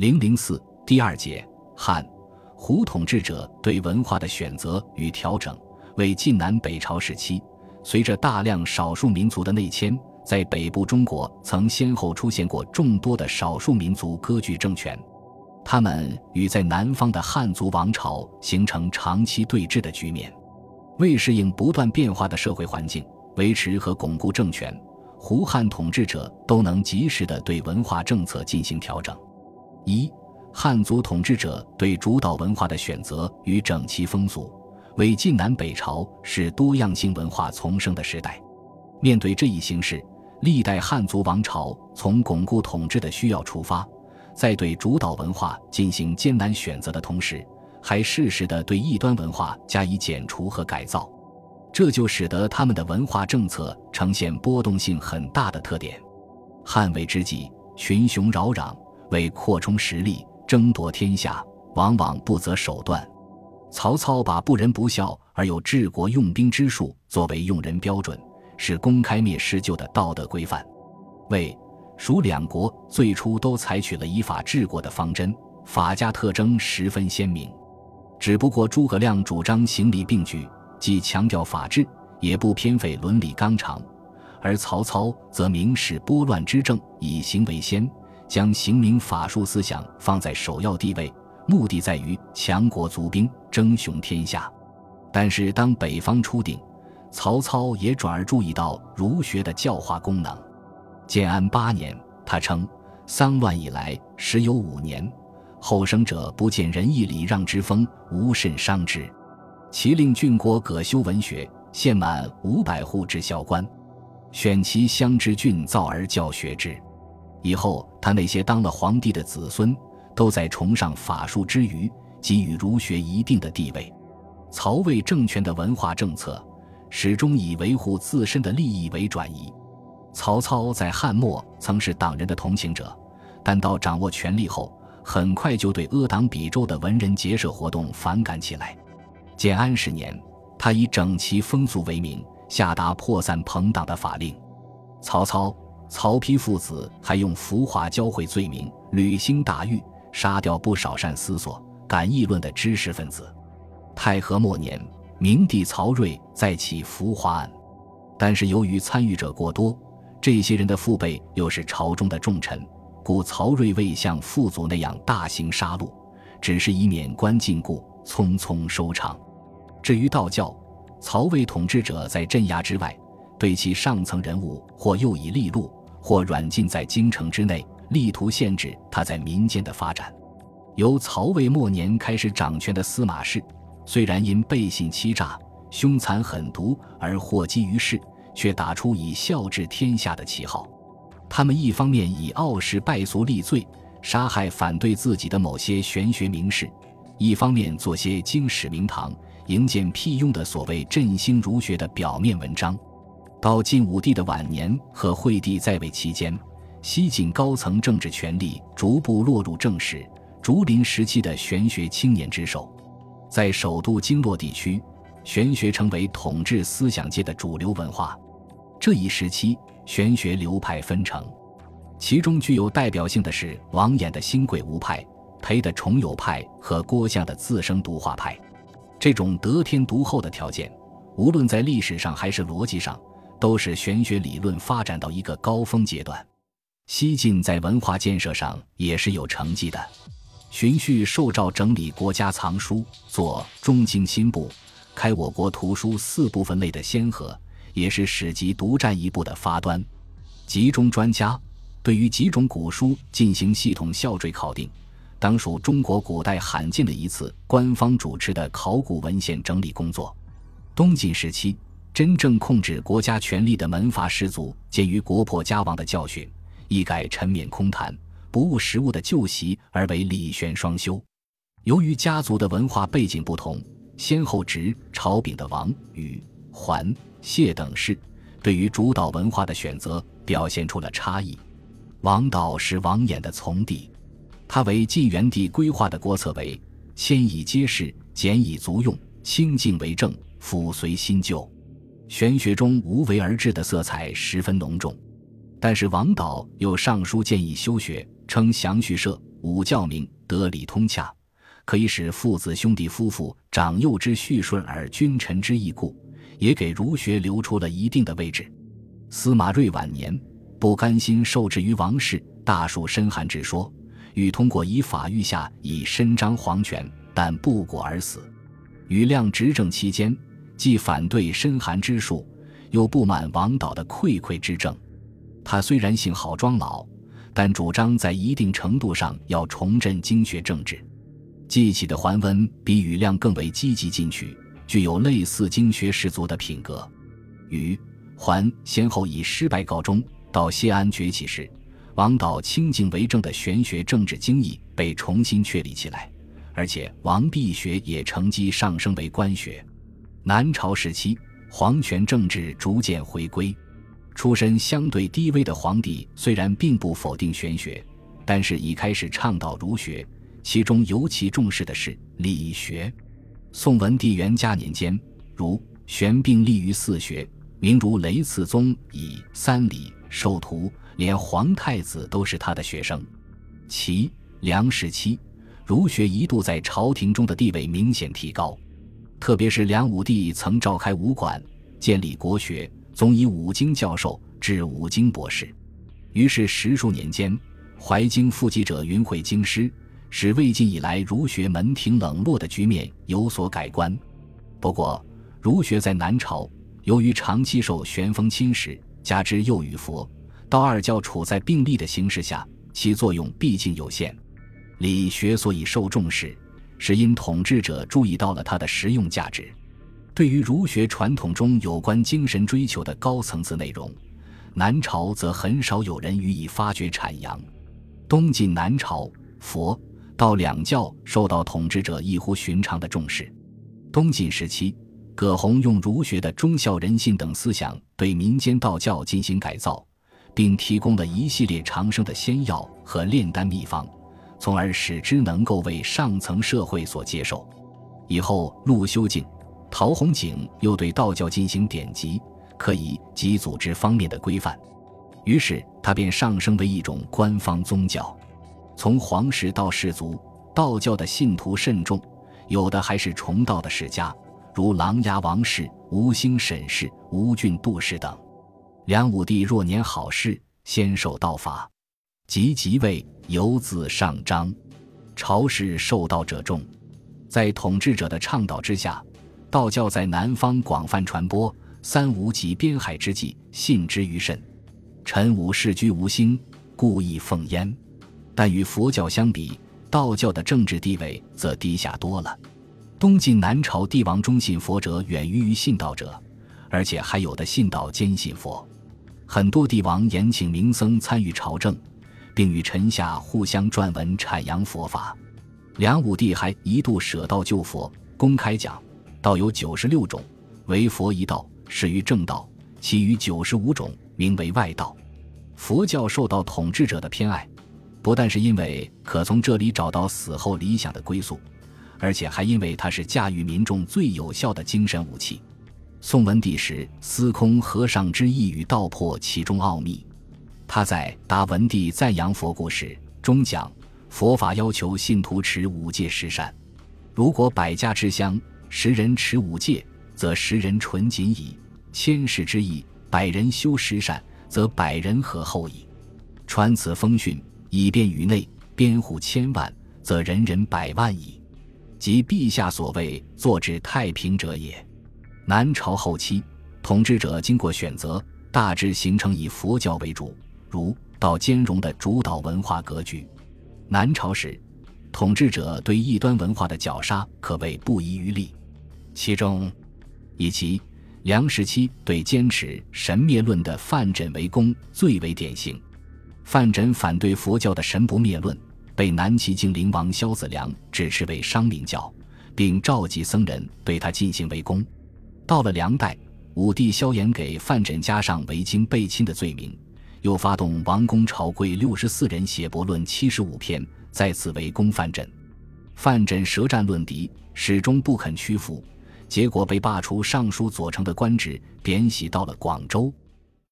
零零四第二节汉胡统治者对文化的选择与调整。为晋南北朝时期，随着大量少数民族的内迁，在北部中国曾先后出现过众多的少数民族割据政权，他们与在南方的汉族王朝形成长期对峙的局面。为适应不断变化的社会环境，维持和巩固政权，胡汉统治者都能及时地对文化政策进行调整。一、汉族统治者对主导文化的选择与整齐风俗。魏晋南北朝是多样性文化丛生的时代。面对这一形势，历代汉族王朝从巩固统治的需要出发，在对主导文化进行艰难选择的同时，还适时地对异端文化加以剪除和改造。这就使得他们的文化政策呈现波动性很大的特点。汉魏之际，群雄扰攘，为扩充实力、争夺天下，往往不择手段。曹操把不仁不孝而有治国用兵之术作为用人标准，是公开灭失旧的道德规范。魏、蜀两国最初都采取了以法治国的方针，法家特征十分鲜明。只不过诸葛亮主张行礼并举，既强调法治，也不偏废伦理纲常；而曹操则明示拨乱之政，以刑为先，将刑名法术思想放在首要地位。目的在于强国足兵，争雄天下。但是，当北方初定，曹操也转而注意到儒学的教化功能。建安八年，他称：“丧乱以来，时有五年，后生者不见仁义礼让之风，无甚伤之。”其令郡国葛修文学，献满五百户之校官，选其乡之郡造而教学之。以后，他那些当了皇帝的子孙。都在崇尚法术之余，给予儒学一定的地位。曹魏政权的文化政策始终以维护自身的利益为转移。曹操在汉末曾是党人的同情者，但到掌握权力后，很快就对阿党比周的文人结社活动反感起来。建安十年，他以整齐风俗为名，下达破散朋党的法令。曹操、曹丕父子还用浮华教会罪名，屡兴大狱。杀掉不少善思索、敢议论的知识分子。太和末年，明帝曹睿再起浮华案，但是由于参与者过多，这些人的父辈又是朝中的重臣，故曹睿未像父祖那样大行杀戮，只是以免官禁锢，匆匆收场。至于道教，曹魏统治者在镇压之外，对其上层人物或诱以利禄，或软禁在京城之内。力图限制他在民间的发展。由曹魏末年开始掌权的司马氏，虽然因背信欺诈、凶残狠毒而祸及于世，却打出以孝治天下的旗号。他们一方面以傲视败俗立罪，杀害反对自己的某些玄学名士；一方面做些经史名堂、营建辟雍的所谓振兴儒学的表面文章。到晋武帝的晚年和惠帝在位期间。西晋高层政治权力逐步落入正史、竹林时期的玄学青年之手，在首都经络地区，玄学成为统治思想界的主流文化。这一时期，玄学流派纷呈，其中具有代表性的是王衍的新贵无派、裴的崇友派和郭象的自生独化派。这种得天独厚的条件，无论在历史上还是逻辑上，都使玄学理论发展到一个高峰阶段。西晋在文化建设上也是有成绩的。荀彧受诏整理国家藏书，作《中经新部》，开我国图书四部分类的先河，也是史籍独占一部的发端。集中专家对于几种古书进行系统校准考定，当属中国古代罕见的一次官方主持的考古文献整理工作。东晋时期，真正控制国家权力的门阀士族，鉴于国破家亡的教训。一改沉湎空谈、不务实务的旧习，而为礼宣双修。由于家族的文化背景不同，先后执朝柄的王、宇、桓、谢等氏，对于主导文化的选择表现出了差异。王导是王衍的从弟，他为晋元帝规划的国策为先以皆事，简以足用，清净为政，抚随新旧。玄学中无为而治的色彩十分浓重。但是王导又上书建议修学称祥序社，武教明，德礼通洽，可以使父子兄弟夫妇长幼之序顺而君臣之义固，也给儒学留出了一定的位置。司马睿晚年不甘心受制于王室，大述申韩之说，欲通过以法御下以伸张皇权，但不果而死。余亮执政期间，既反对深寒之术，又不满王导的溃溃之政。他虽然姓郝庄老，但主张在一定程度上要重振经学政治。记起的桓温比羽亮更为积极进取，具有类似经学士族的品格。羽。桓先后以失败告终。到谢安崛起时，王导清静为政的玄学政治经义被重新确立起来，而且王弼学也乘机上升为官学。南朝时期，皇权政治逐渐回归。出身相对低微的皇帝虽然并不否定玄学，但是已开始倡导儒学，其中尤其重视的是理学。宋文帝元嘉年间，儒、玄并立于四学。名如雷次宗以三礼授徒，连皇太子都是他的学生。齐梁时期，儒学一度在朝廷中的地位明显提高，特别是梁武帝曾召开武馆，建立国学，总以五经教授，至五经博士。于是十数年间，怀经附记者云会京师，使魏晋以来儒学门庭冷落的局面有所改观。不过，儒学在南朝。由于长期受玄风侵蚀，加之又与佛道二教处在并立的形势下，其作用毕竟有限。理学所以受重视，是因统治者注意到了它的实用价值。对于儒学传统中有关精神追求的高层次内容，南朝则很少有人予以发掘阐扬。东晋南朝，佛道两教受到统治者异乎寻常的重视。东晋时期。葛洪用儒学的忠孝仁信等思想对民间道教进行改造，并提供了一系列长生的仙药和炼丹秘方，从而使之能够为上层社会所接受。以后，陆修静、陶弘景又对道教进行典籍、可以及组织方面的规范，于是它便上升为一种官方宗教。从皇室到士族，道教的信徒甚众，有的还是崇道的世家。如琅琊王氏、吴兴沈氏、吴郡杜氏等，梁武帝若年好事，先受道法，即即位，由自上章，朝士受道者众。在统治者的倡导之下，道教在南方广泛传播。三吴及边海之际，信之于甚。陈武世居吴兴，故意奉焉。但与佛教相比，道教的政治地位则低下多了。东晋南朝帝王中信佛者远于于信道者，而且还有的信道兼信佛。很多帝王延请名僧参与朝政，并与臣下互相撰文阐扬佛法。梁武帝还一度舍道救佛，公开讲道有九十六种，唯佛一道始于正道，其余九十五种名为外道。佛教受到统治者的偏爱，不但是因为可从这里找到死后理想的归宿。而且还因为它是驾驭民众最有效的精神武器。宋文帝时，司空和尚之意与道破其中奥秘。他在《答文帝赞扬佛故事》中讲，佛法要求信徒持五戒十善。如果百家之乡十人持五戒，则十人纯谨矣；千世之意，百人修十善，则百人和厚矣。传此风训，以便于内，编户千万，则人人百万矣。即陛下所谓“坐治太平者”也。南朝后期，统治者经过选择，大致形成以佛教为主、儒道兼容的主导文化格局。南朝时，统治者对异端文化的绞杀可谓不遗余力。其中，以其梁时期对坚持神灭论的范缜为功最为典型。范缜反对佛教的神不灭论。被南齐精灵王萧子良指斥为商明教，并召集僧人对他进行围攻。到了梁代，武帝萧衍给范缜加上违经背亲的罪名，又发动王公朝贵六十四人写驳论七十五篇，在此围攻范缜。范缜舌战论敌，始终不肯屈服，结果被罢除尚书左丞的官职，贬徙到了广州。